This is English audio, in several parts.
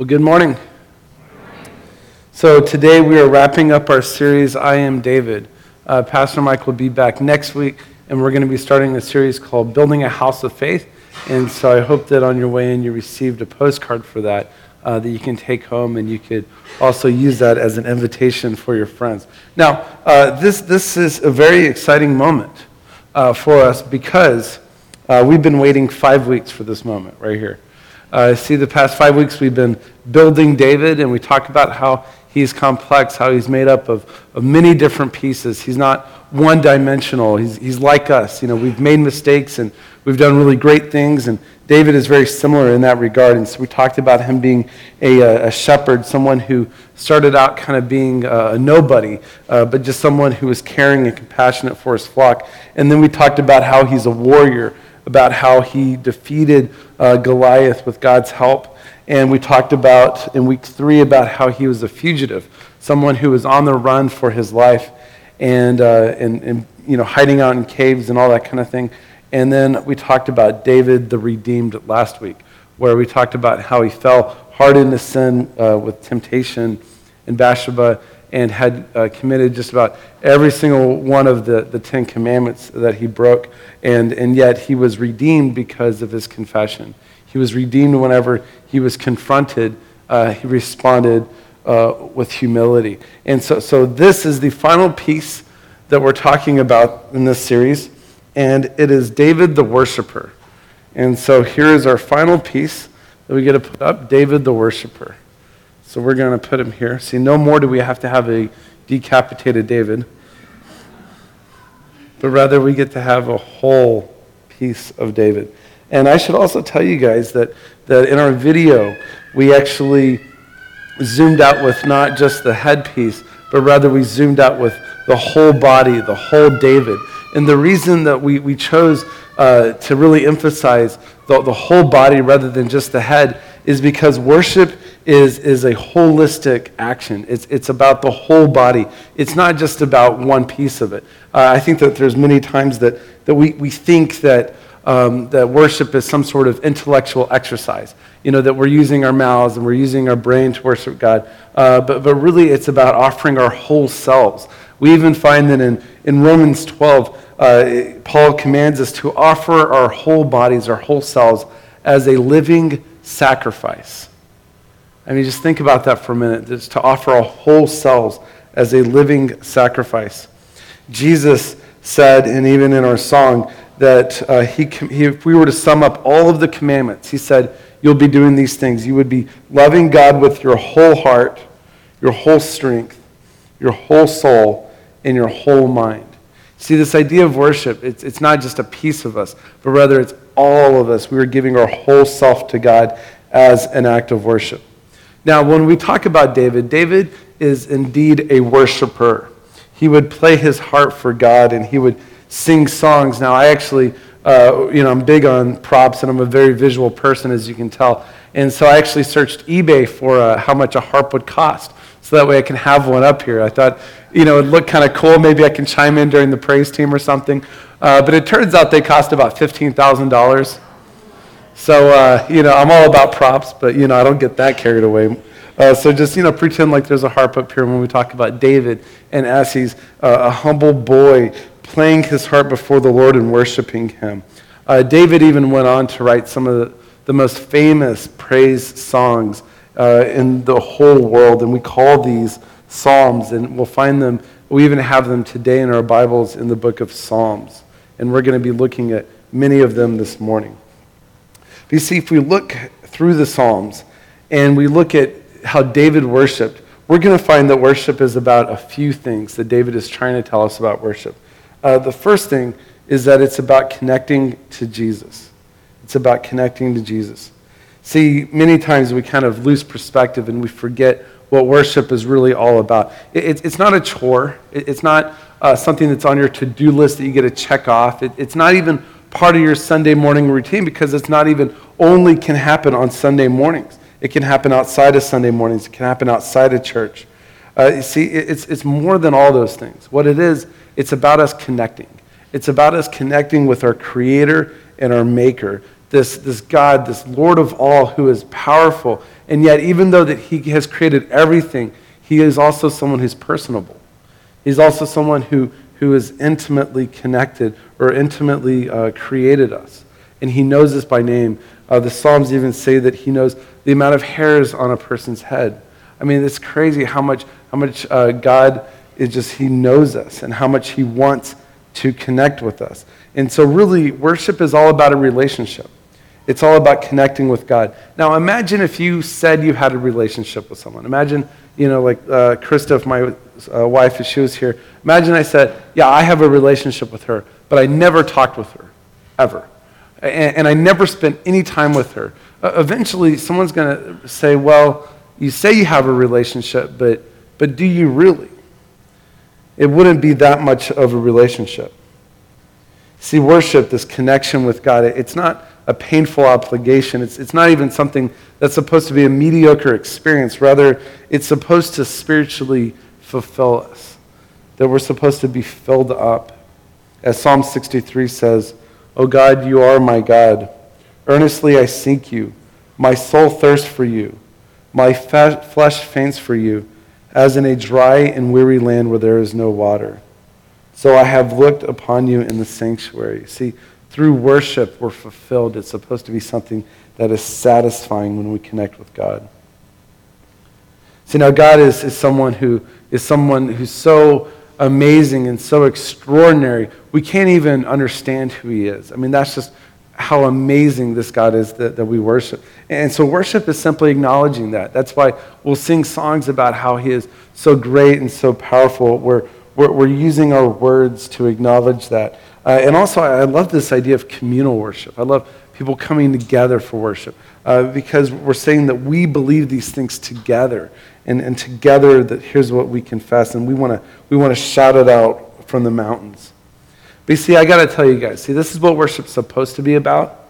Well, good morning. So, today we are wrapping up our series, I Am David. Uh, Pastor Mike will be back next week, and we're going to be starting a series called Building a House of Faith. And so, I hope that on your way in, you received a postcard for that uh, that you can take home, and you could also use that as an invitation for your friends. Now, uh, this, this is a very exciting moment uh, for us because uh, we've been waiting five weeks for this moment right here. Uh, see, the past five weeks we've been building David, and we talk about how he's complex, how he's made up of, of many different pieces. He's not one dimensional. He's, he's like us. You know, we've made mistakes and we've done really great things, and David is very similar in that regard. And so we talked about him being a, a shepherd, someone who started out kind of being a nobody, uh, but just someone who was caring and compassionate for his flock. And then we talked about how he's a warrior about how he defeated uh, Goliath with God's help. And we talked about in week three about how he was a fugitive, someone who was on the run for his life and, uh, and, and you know, hiding out in caves and all that kind of thing. And then we talked about David the redeemed last week, where we talked about how he fell hard into sin uh, with temptation in Bathsheba and had uh, committed just about every single one of the, the Ten Commandments that he broke, and, and yet he was redeemed because of his confession. He was redeemed whenever he was confronted, uh, he responded uh, with humility. And so, so this is the final piece that we're talking about in this series, and it is David the worshiper. And so here is our final piece that we get to put up David the worshiper. So we're going to put him here. See, no more do we have to have a decapitated David, but rather we get to have a whole piece of David. And I should also tell you guys that, that in our video, we actually zoomed out with not just the headpiece, but rather we zoomed out with the whole body, the whole David. And the reason that we, we chose uh, to really emphasize the, the whole body rather than just the head is because worship is, is a holistic action. It's, it's about the whole body. It's not just about one piece of it. Uh, I think that there's many times that, that we, we think that, um, that worship is some sort of intellectual exercise. You know, that we're using our mouths and we're using our brain to worship God. Uh, but, but really, it's about offering our whole selves. We even find that in, in Romans 12, uh, Paul commands us to offer our whole bodies, our whole selves, as a living sacrifice. I mean, just think about that for a minute. Just to offer our whole selves as a living sacrifice. Jesus said, and even in our song, that uh, he, he, if we were to sum up all of the commandments, he said, You'll be doing these things. You would be loving God with your whole heart, your whole strength, your whole soul, and your whole mind. See, this idea of worship, it's, it's not just a piece of us, but rather it's all of us. We are giving our whole self to God as an act of worship. Now, when we talk about David, David is indeed a worshiper. He would play his heart for God and he would sing songs. Now, I actually, uh, you know, I'm big on props and I'm a very visual person, as you can tell. And so I actually searched eBay for uh, how much a harp would cost so that way I can have one up here. I thought, you know, it looked kind of cool. Maybe I can chime in during the praise team or something. Uh, but it turns out they cost about $15,000. So, uh, you know, I'm all about props, but, you know, I don't get that carried away. Uh, so just, you know, pretend like there's a harp up here when we talk about David and as he's uh, a humble boy playing his harp before the Lord and worshiping him. Uh, David even went on to write some of the, the most famous praise songs uh, in the whole world, and we call these Psalms, and we'll find them, we even have them today in our Bibles in the book of Psalms. And we're going to be looking at many of them this morning. You see, if we look through the Psalms and we look at how David worshiped, we're going to find that worship is about a few things that David is trying to tell us about worship. Uh, the first thing is that it's about connecting to Jesus. It's about connecting to Jesus. See, many times we kind of lose perspective and we forget what worship is really all about. It, it's not a chore, it, it's not uh, something that's on your to do list that you get to check off. It, it's not even part of your Sunday morning routine because it's not even only can happen on Sunday mornings. It can happen outside of Sunday mornings. It can happen outside of church. Uh, you see, it's, it's more than all those things. What it is, it's about us connecting. It's about us connecting with our Creator and our Maker this, this God, this Lord of all who is powerful. And yet, even though that he has created everything, he is also someone who's personable. He's also someone who, who is intimately connected or intimately uh, created us. And he knows us by name. Uh, the Psalms even say that he knows the amount of hairs on a person's head. I mean, it's crazy how much, how much uh, God is just, he knows us and how much he wants to connect with us. And so, really, worship is all about a relationship. It's all about connecting with God. Now, imagine if you said you had a relationship with someone. Imagine, you know, like uh, Krista, my uh, wife, if she was here. Imagine I said, Yeah, I have a relationship with her, but I never talked with her, ever. And, and I never spent any time with her. Uh, eventually, someone's going to say, Well, you say you have a relationship, but, but do you really? It wouldn't be that much of a relationship. See, worship, this connection with God, it's not a painful obligation. It's, it's not even something that's supposed to be a mediocre experience. Rather, it's supposed to spiritually fulfill us, that we're supposed to be filled up. As Psalm 63 says, O God, you are my God. Earnestly I seek you. My soul thirsts for you. My flesh faints for you, as in a dry and weary land where there is no water. So I have looked upon you in the sanctuary. See, through worship, we're fulfilled. It's supposed to be something that is satisfying when we connect with God. See, now God is, is someone who is someone who's so amazing and so extraordinary. We can't even understand who he is. I mean, that's just how amazing this God is that, that we worship. And so worship is simply acknowledging that. That's why we'll sing songs about how he is so great and so powerful. We're, we're, we're using our words to acknowledge that. Uh, and also, I love this idea of communal worship. I love people coming together for worship uh, because we're saying that we believe these things together. And, and together, that here's what we confess, and we want to we wanna shout it out from the mountains. But see, I got to tell you guys, see, this is what worship's supposed to be about.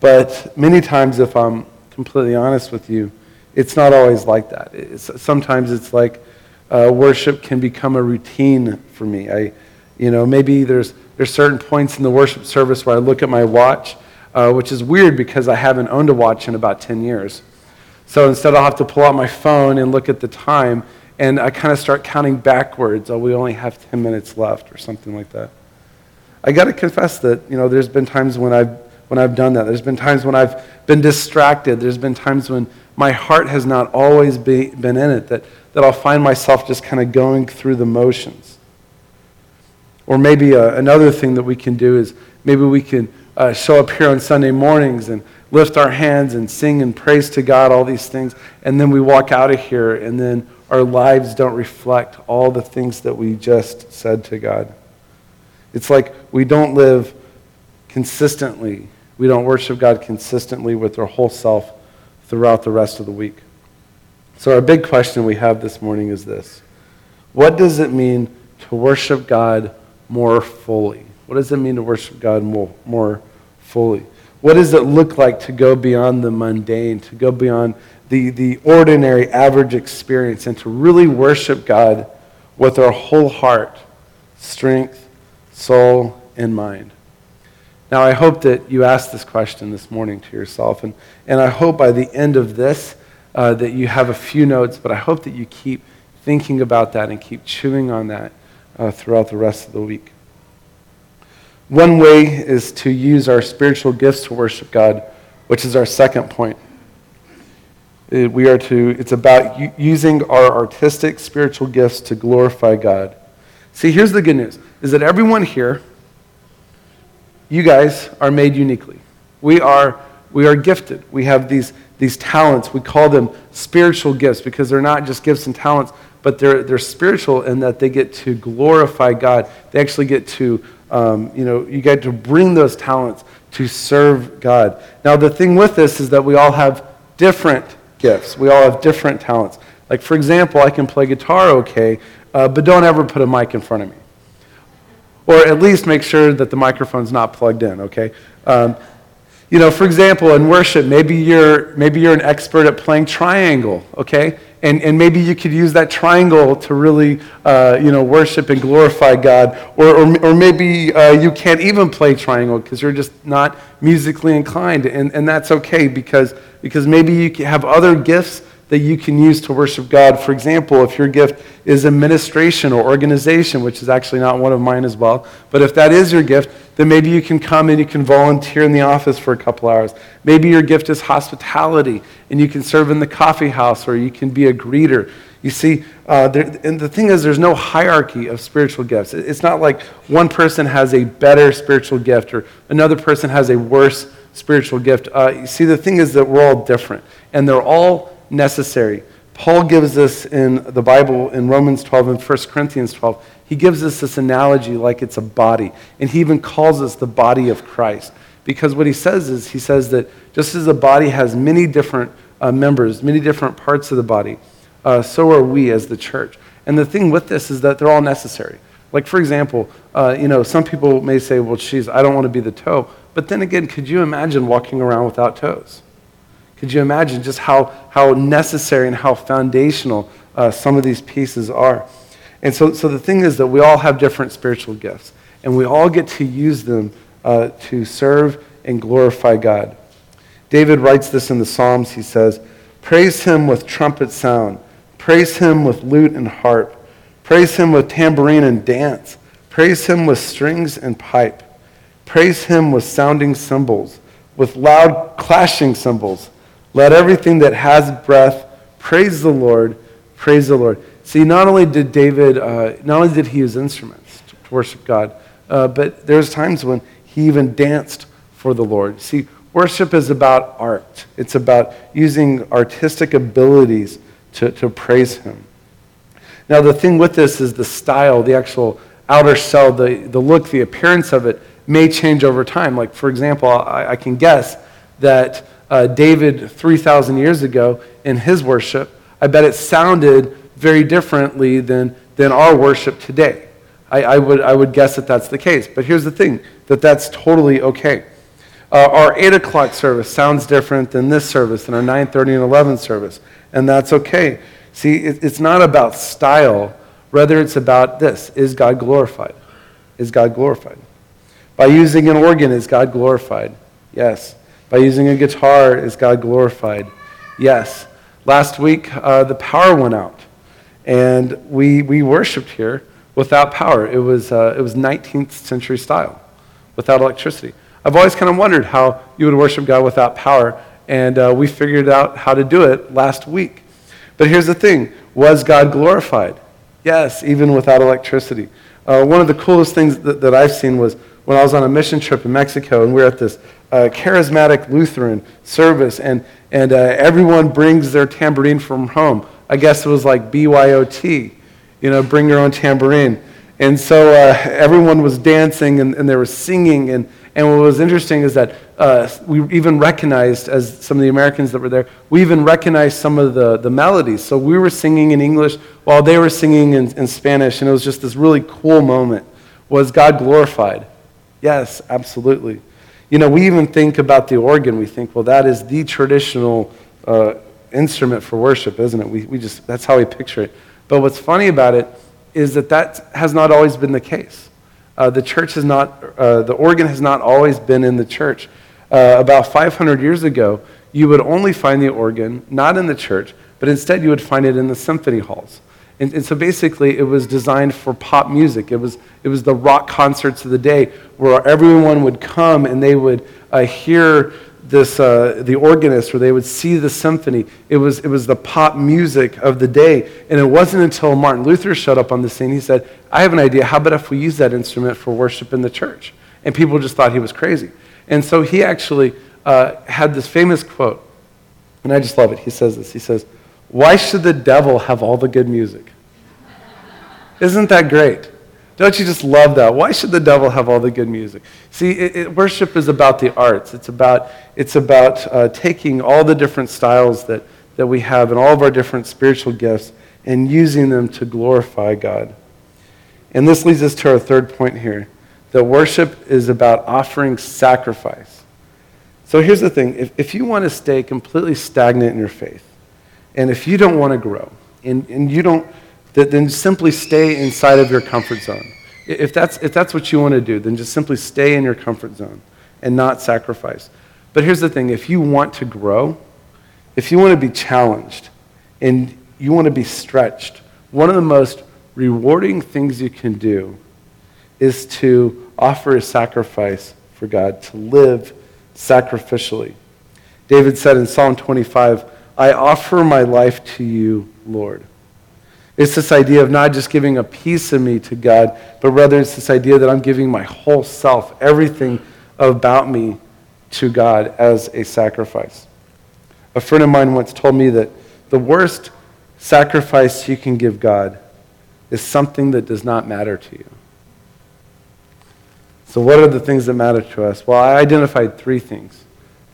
But many times, if I'm completely honest with you, it's not always like that. It's, sometimes it's like uh, worship can become a routine for me. I, you know, maybe there's there's certain points in the worship service where I look at my watch, uh, which is weird because I haven't owned a watch in about 10 years. So instead, I'll have to pull out my phone and look at the time, and I kind of start counting backwards. Oh, we only have 10 minutes left, or something like that. I got to confess that, you know, there's been times when I've, when I've done that. There's been times when I've been distracted. There's been times when my heart has not always be, been in it, that, that I'll find myself just kind of going through the motions. Or maybe uh, another thing that we can do is maybe we can uh, show up here on Sunday mornings and lift our hands and sing and praise to God, all these things, and then we walk out of here and then our lives don't reflect all the things that we just said to God. It's like we don't live consistently. We don't worship God consistently with our whole self throughout the rest of the week. So, our big question we have this morning is this What does it mean to worship God more fully? What does it mean to worship God more, more fully? What does it look like to go beyond the mundane, to go beyond the, the ordinary, average experience, and to really worship God with our whole heart, strength, soul, and mind? Now, I hope that you asked this question this morning to yourself, and, and I hope by the end of this uh, that you have a few notes, but I hope that you keep thinking about that and keep chewing on that uh, throughout the rest of the week. One way is to use our spiritual gifts to worship God, which is our second point. Uh, we are to, it's about using our artistic spiritual gifts to glorify God. See, here's the good news is that everyone here, you guys are made uniquely. We are, we are gifted. We have these, these talents. We call them spiritual gifts because they're not just gifts and talents, but they're, they're spiritual in that they get to glorify God. They actually get to, um, you know, you get to bring those talents to serve God. Now, the thing with this is that we all have different gifts, we all have different talents. Like, for example, I can play guitar okay, uh, but don't ever put a mic in front of me. Or at least make sure that the microphone's not plugged in, okay? Um, You know, for example, in worship, maybe you're, maybe you're an expert at playing triangle, okay? And, and maybe you could use that triangle to really, uh, you know, worship and glorify God. Or, or, or maybe uh, you can't even play triangle because you're just not musically inclined. And, and that's okay because, because maybe you have other gifts that you can use to worship God. For example, if your gift is administration or organization, which is actually not one of mine as well, but if that is your gift, then maybe you can come and you can volunteer in the office for a couple hours. Maybe your gift is hospitality and you can serve in the coffee house or you can be a greeter. You see, uh, there, and the thing is, there's no hierarchy of spiritual gifts. It's not like one person has a better spiritual gift or another person has a worse spiritual gift. Uh, you see, the thing is that we're all different and they're all necessary. Paul gives us in the Bible in Romans 12 and 1 Corinthians 12. He gives us this analogy like it's a body. And he even calls us the body of Christ. Because what he says is, he says that just as a body has many different uh, members, many different parts of the body, uh, so are we as the church. And the thing with this is that they're all necessary. Like, for example, uh, you know, some people may say, well, geez, I don't want to be the toe. But then again, could you imagine walking around without toes? Could you imagine just how, how necessary and how foundational uh, some of these pieces are? And so, so the thing is that we all have different spiritual gifts, and we all get to use them uh, to serve and glorify God. David writes this in the Psalms. He says, Praise him with trumpet sound, praise him with lute and harp, praise him with tambourine and dance, praise him with strings and pipe, praise him with sounding cymbals, with loud clashing cymbals. Let everything that has breath praise the Lord, praise the Lord. See, not only did David, uh, not only did he use instruments to worship God, uh, but there's times when he even danced for the Lord. See, worship is about art. It's about using artistic abilities to, to praise him. Now, the thing with this is the style, the actual outer shell, the, the look, the appearance of it may change over time. Like, for example, I, I can guess that uh, David 3,000 years ago in his worship, I bet it sounded very differently than, than our worship today. I, I, would, I would guess that that's the case. But here's the thing that that's totally okay. Uh, our 8 o'clock service sounds different than this service, than our 9.30 and 11 service. And that's okay. See, it, it's not about style. Rather, it's about this. Is God glorified? Is God glorified? By using an organ, is God glorified? Yes. By using a guitar, is God glorified? Yes. Last week, uh, the power went out, and we, we worshiped here without power. It was, uh, it was 19th century style, without electricity. I've always kind of wondered how you would worship God without power, and uh, we figured out how to do it last week. But here's the thing was God glorified? Yes, even without electricity. Uh, one of the coolest things that, that I've seen was when I was on a mission trip in Mexico, and we were at this uh, charismatic Lutheran service, and, and uh, everyone brings their tambourine from home. I guess it was like BYOT, you know, bring your own tambourine. And so uh, everyone was dancing and, and they were singing. And, and what was interesting is that uh, we even recognized, as some of the Americans that were there, we even recognized some of the, the melodies. So we were singing in English while they were singing in, in Spanish. And it was just this really cool moment. Was God glorified? Yes, absolutely. You know, we even think about the organ. We think, well, that is the traditional uh, instrument for worship, isn't it? We, we just, that's how we picture it. But what's funny about it is that that has not always been the case. Uh, the church has not, uh, the organ has not always been in the church. Uh, about 500 years ago, you would only find the organ not in the church, but instead you would find it in the symphony halls. And, and, so basically, it was designed for pop music. It was, it was the rock concerts of the day where everyone would come and they would uh, hear this, uh, the organist or they would see the symphony. It was, it was the pop music of the day. And it wasn't until Martin Luther showed up on the scene, he said, I have an idea. How about if we use that instrument for worship in the church? And people just thought he was crazy. And so he actually uh, had this famous quote, and I just love it. He says this He says, why should the devil have all the good music? Isn't that great? Don't you just love that? Why should the devil have all the good music? See, it, it, worship is about the arts. It's about, it's about uh, taking all the different styles that, that we have and all of our different spiritual gifts and using them to glorify God. And this leads us to our third point here that worship is about offering sacrifice. So here's the thing if, if you want to stay completely stagnant in your faith, and if you don't want to grow, and, and you don't, then simply stay inside of your comfort zone. If that's, if that's what you want to do, then just simply stay in your comfort zone and not sacrifice. But here's the thing if you want to grow, if you want to be challenged, and you want to be stretched, one of the most rewarding things you can do is to offer a sacrifice for God, to live sacrificially. David said in Psalm 25, I offer my life to you, Lord. It's this idea of not just giving a piece of me to God, but rather it's this idea that I'm giving my whole self, everything about me to God as a sacrifice. A friend of mine once told me that the worst sacrifice you can give God is something that does not matter to you. So, what are the things that matter to us? Well, I identified three things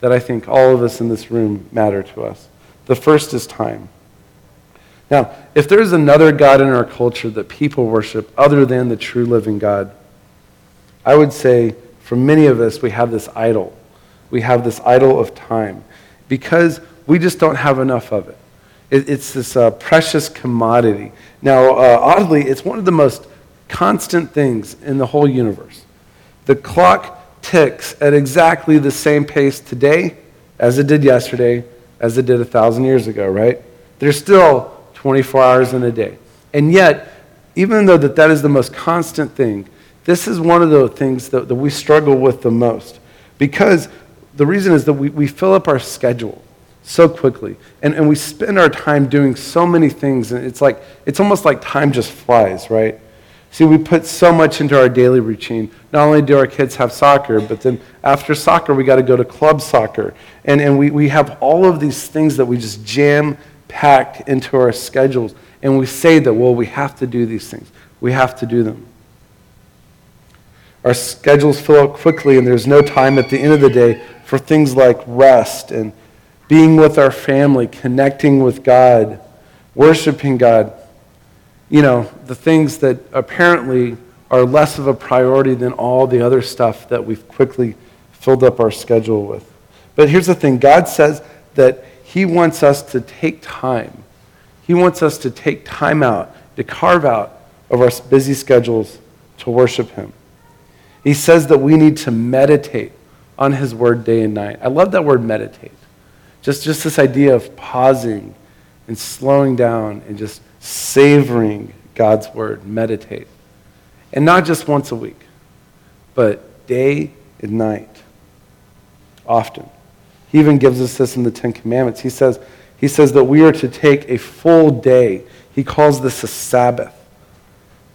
that I think all of us in this room matter to us. The first is time. Now, if there's another God in our culture that people worship other than the true living God, I would say for many of us, we have this idol. We have this idol of time because we just don't have enough of it. it it's this uh, precious commodity. Now, uh, oddly, it's one of the most constant things in the whole universe. The clock ticks at exactly the same pace today as it did yesterday, as it did a thousand years ago, right? There's still 24 hours in a day. And yet, even though that, that is the most constant thing, this is one of the things that, that we struggle with the most. Because the reason is that we, we fill up our schedule so quickly. And, and we spend our time doing so many things. And it's like, it's almost like time just flies, right? See, we put so much into our daily routine. Not only do our kids have soccer, but then after soccer, we got to go to club soccer. And, and we, we have all of these things that we just jam packed into our schedules. And we say that, well, we have to do these things, we have to do them. Our schedules fill up quickly, and there's no time at the end of the day for things like rest and being with our family, connecting with God, worshiping God you know, the things that apparently are less of a priority than all the other stuff that we've quickly filled up our schedule with. But here's the thing God says that He wants us to take time. He wants us to take time out, to carve out of our busy schedules to worship Him. He says that we need to meditate on His Word day and night. I love that word meditate. Just, just this idea of pausing and slowing down and just savoring God's word, meditate. And not just once a week, but day and night, often. He even gives us this in the Ten Commandments. He says, he says that we are to take a full day. He calls this a Sabbath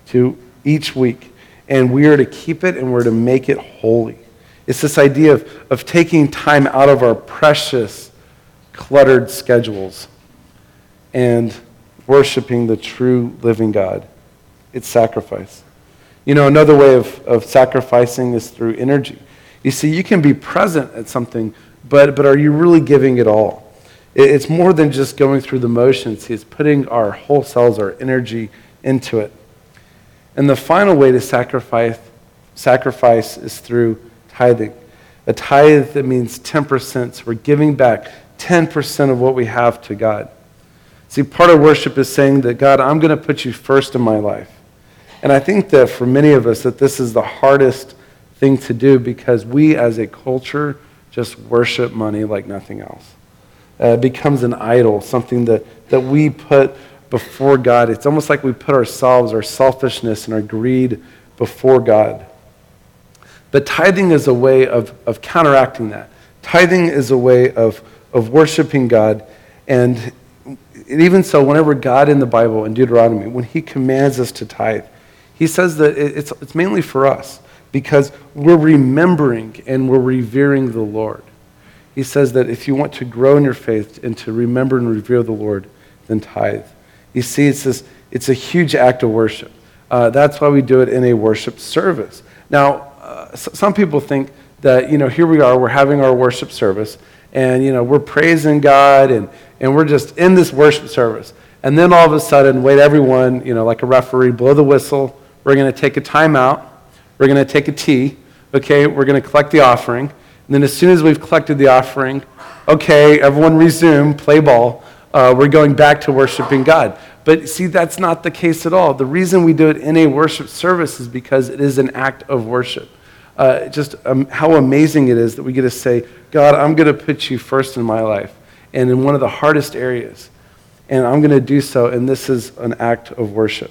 to each week. And we are to keep it and we're to make it holy. It's this idea of, of taking time out of our precious, cluttered schedules and worshiping the true living God. It's sacrifice. You know, another way of, of sacrificing is through energy. You see, you can be present at something, but, but are you really giving it all? It's more than just going through the motions. It's putting our whole selves, our energy into it. And the final way to sacrifice, sacrifice is through tithing. A tithe that means 10%. So we're giving back 10% of what we have to God. See, part of worship is saying that, God, I'm going to put you first in my life. And I think that for many of us, that this is the hardest thing to do because we as a culture just worship money like nothing else. Uh, it becomes an idol, something that, that we put before God. It's almost like we put ourselves, our selfishness, and our greed before God. But tithing is a way of, of counteracting that. Tithing is a way of, of worshiping God and and even so, whenever God in the Bible, in Deuteronomy, when He commands us to tithe, He says that it's, it's mainly for us because we're remembering and we're revering the Lord. He says that if you want to grow in your faith and to remember and revere the Lord, then tithe. You see, it's, this, it's a huge act of worship. Uh, that's why we do it in a worship service. Now, uh, some people think that, you know, here we are, we're having our worship service, and, you know, we're praising God and, and we're just in this worship service. And then all of a sudden, wait, everyone, you know, like a referee, blow the whistle. We're going to take a timeout. We're going to take a tea. Okay, we're going to collect the offering. And then as soon as we've collected the offering, okay, everyone resume, play ball. Uh, we're going back to worshiping God. But see, that's not the case at all. The reason we do it in a worship service is because it is an act of worship. Uh, just um, how amazing it is that we get to say, God, I'm going to put you first in my life and in one of the hardest areas. And I'm going to do so, and this is an act of worship.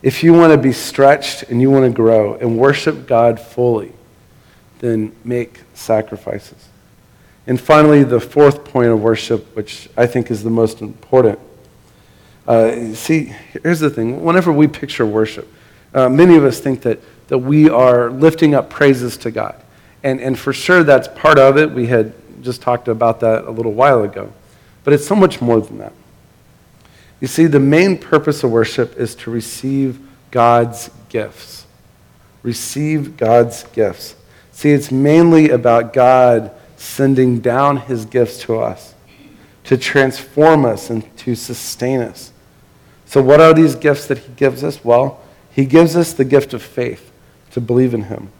If you want to be stretched and you want to grow and worship God fully, then make sacrifices. And finally, the fourth point of worship, which I think is the most important. Uh, see, here's the thing. Whenever we picture worship, uh, many of us think that, that we are lifting up praises to God. And, and for sure, that's part of it. We had just talked about that a little while ago. But it's so much more than that. You see, the main purpose of worship is to receive God's gifts. Receive God's gifts. See, it's mainly about God sending down his gifts to us to transform us and to sustain us. So, what are these gifts that he gives us? Well, he gives us the gift of faith to believe in him.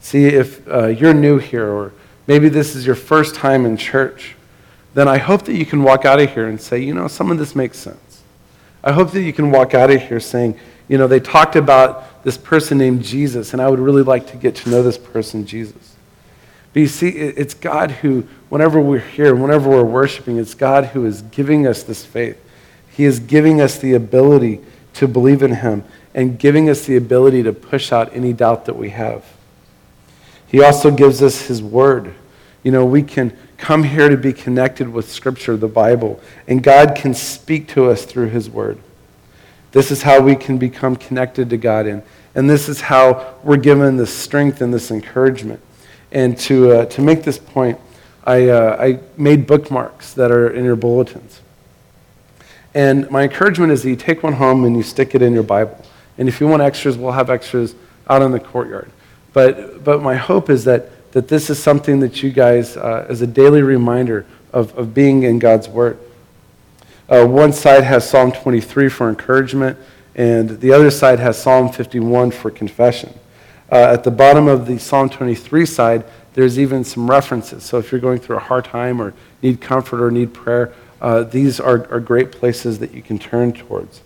See, if uh, you're new here, or maybe this is your first time in church, then I hope that you can walk out of here and say, you know, some of this makes sense. I hope that you can walk out of here saying, you know, they talked about this person named Jesus, and I would really like to get to know this person, Jesus. But you see, it's God who, whenever we're here, whenever we're worshiping, it's God who is giving us this faith. He is giving us the ability to believe in Him and giving us the ability to push out any doubt that we have. He also gives us His Word. You know, we can come here to be connected with Scripture, the Bible, and God can speak to us through His Word. This is how we can become connected to God, and, and this is how we're given this strength and this encouragement. And to, uh, to make this point, I, uh, I made bookmarks that are in your bulletins. And my encouragement is that you take one home and you stick it in your Bible. And if you want extras, we'll have extras out in the courtyard. But, but my hope is that, that this is something that you guys, uh, as a daily reminder of, of being in God's Word. Uh, one side has Psalm 23 for encouragement, and the other side has Psalm 51 for confession. Uh, at the bottom of the Psalm 23 side, there's even some references. So if you're going through a hard time or need comfort or need prayer, uh, these are, are great places that you can turn towards.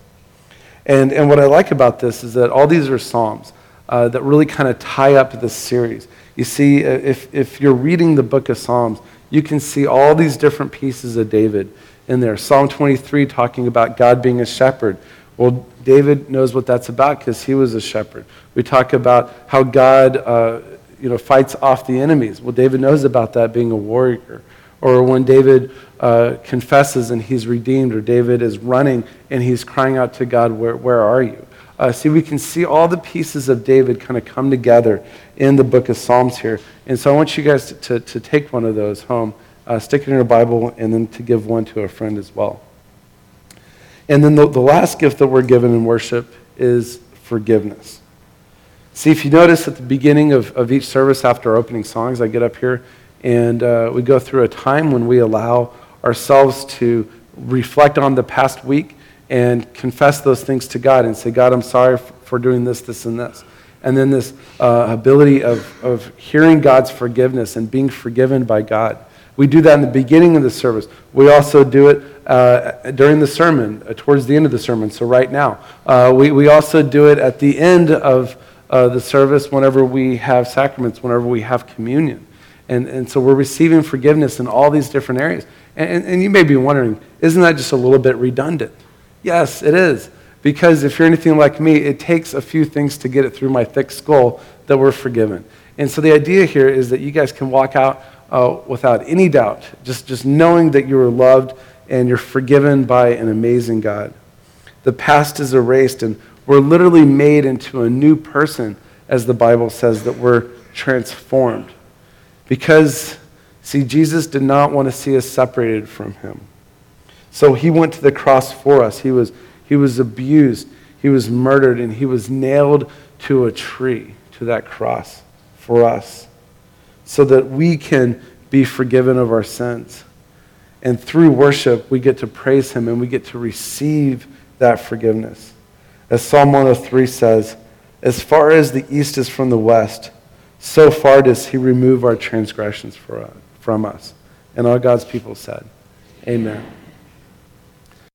And, and what I like about this is that all these are Psalms uh, that really kind of tie up this series. You see, uh, if, if you're reading the book of Psalms, you can see all these different pieces of David in there. Psalm 23 talking about God being a shepherd. Well, David knows what that's about because he was a shepherd. We talk about how God uh, you know, fights off the enemies. Well, David knows about that being a warrior. Or when David uh, confesses and he's redeemed, or David is running and he's crying out to God, Where, where are you? Uh, see, we can see all the pieces of David kind of come together in the book of Psalms here. And so I want you guys to, to, to take one of those home uh, stick it in your Bible, and then to give one to a friend as well. And then the, the last gift that we're given in worship is forgiveness. See, if you notice at the beginning of, of each service after our opening songs, I get up here and uh, we go through a time when we allow ourselves to reflect on the past week and confess those things to God and say, God, I'm sorry for doing this, this, and this. And then this uh, ability of, of hearing God's forgiveness and being forgiven by God. We do that in the beginning of the service. We also do it uh, during the sermon, uh, towards the end of the sermon, so right now. Uh, we, we also do it at the end of uh, the service whenever we have sacraments, whenever we have communion. And, and so we're receiving forgiveness in all these different areas. And, and, you may be wondering, isn't that just a little bit redundant? Yes, it is. Because if you're anything like me, it takes a few things to get it through my thick skull that we're forgiven. And so the idea here is that you guys can walk out uh, without any doubt, just, just knowing that you are loved and you're forgiven by an amazing God. The past is erased, and we're literally made into a new person, as the Bible says, that we're transformed. Because, see, Jesus did not want to see us separated from him. So he went to the cross for us. He was, he was abused, he was murdered, and he was nailed to a tree, to that cross for us so that we can be forgiven of our sins. And through worship, we get to praise Him and we get to receive that forgiveness. As Psalm 103 says, As far as the east is from the west, so far does he remove our transgressions from us. And all God's people said, Amen.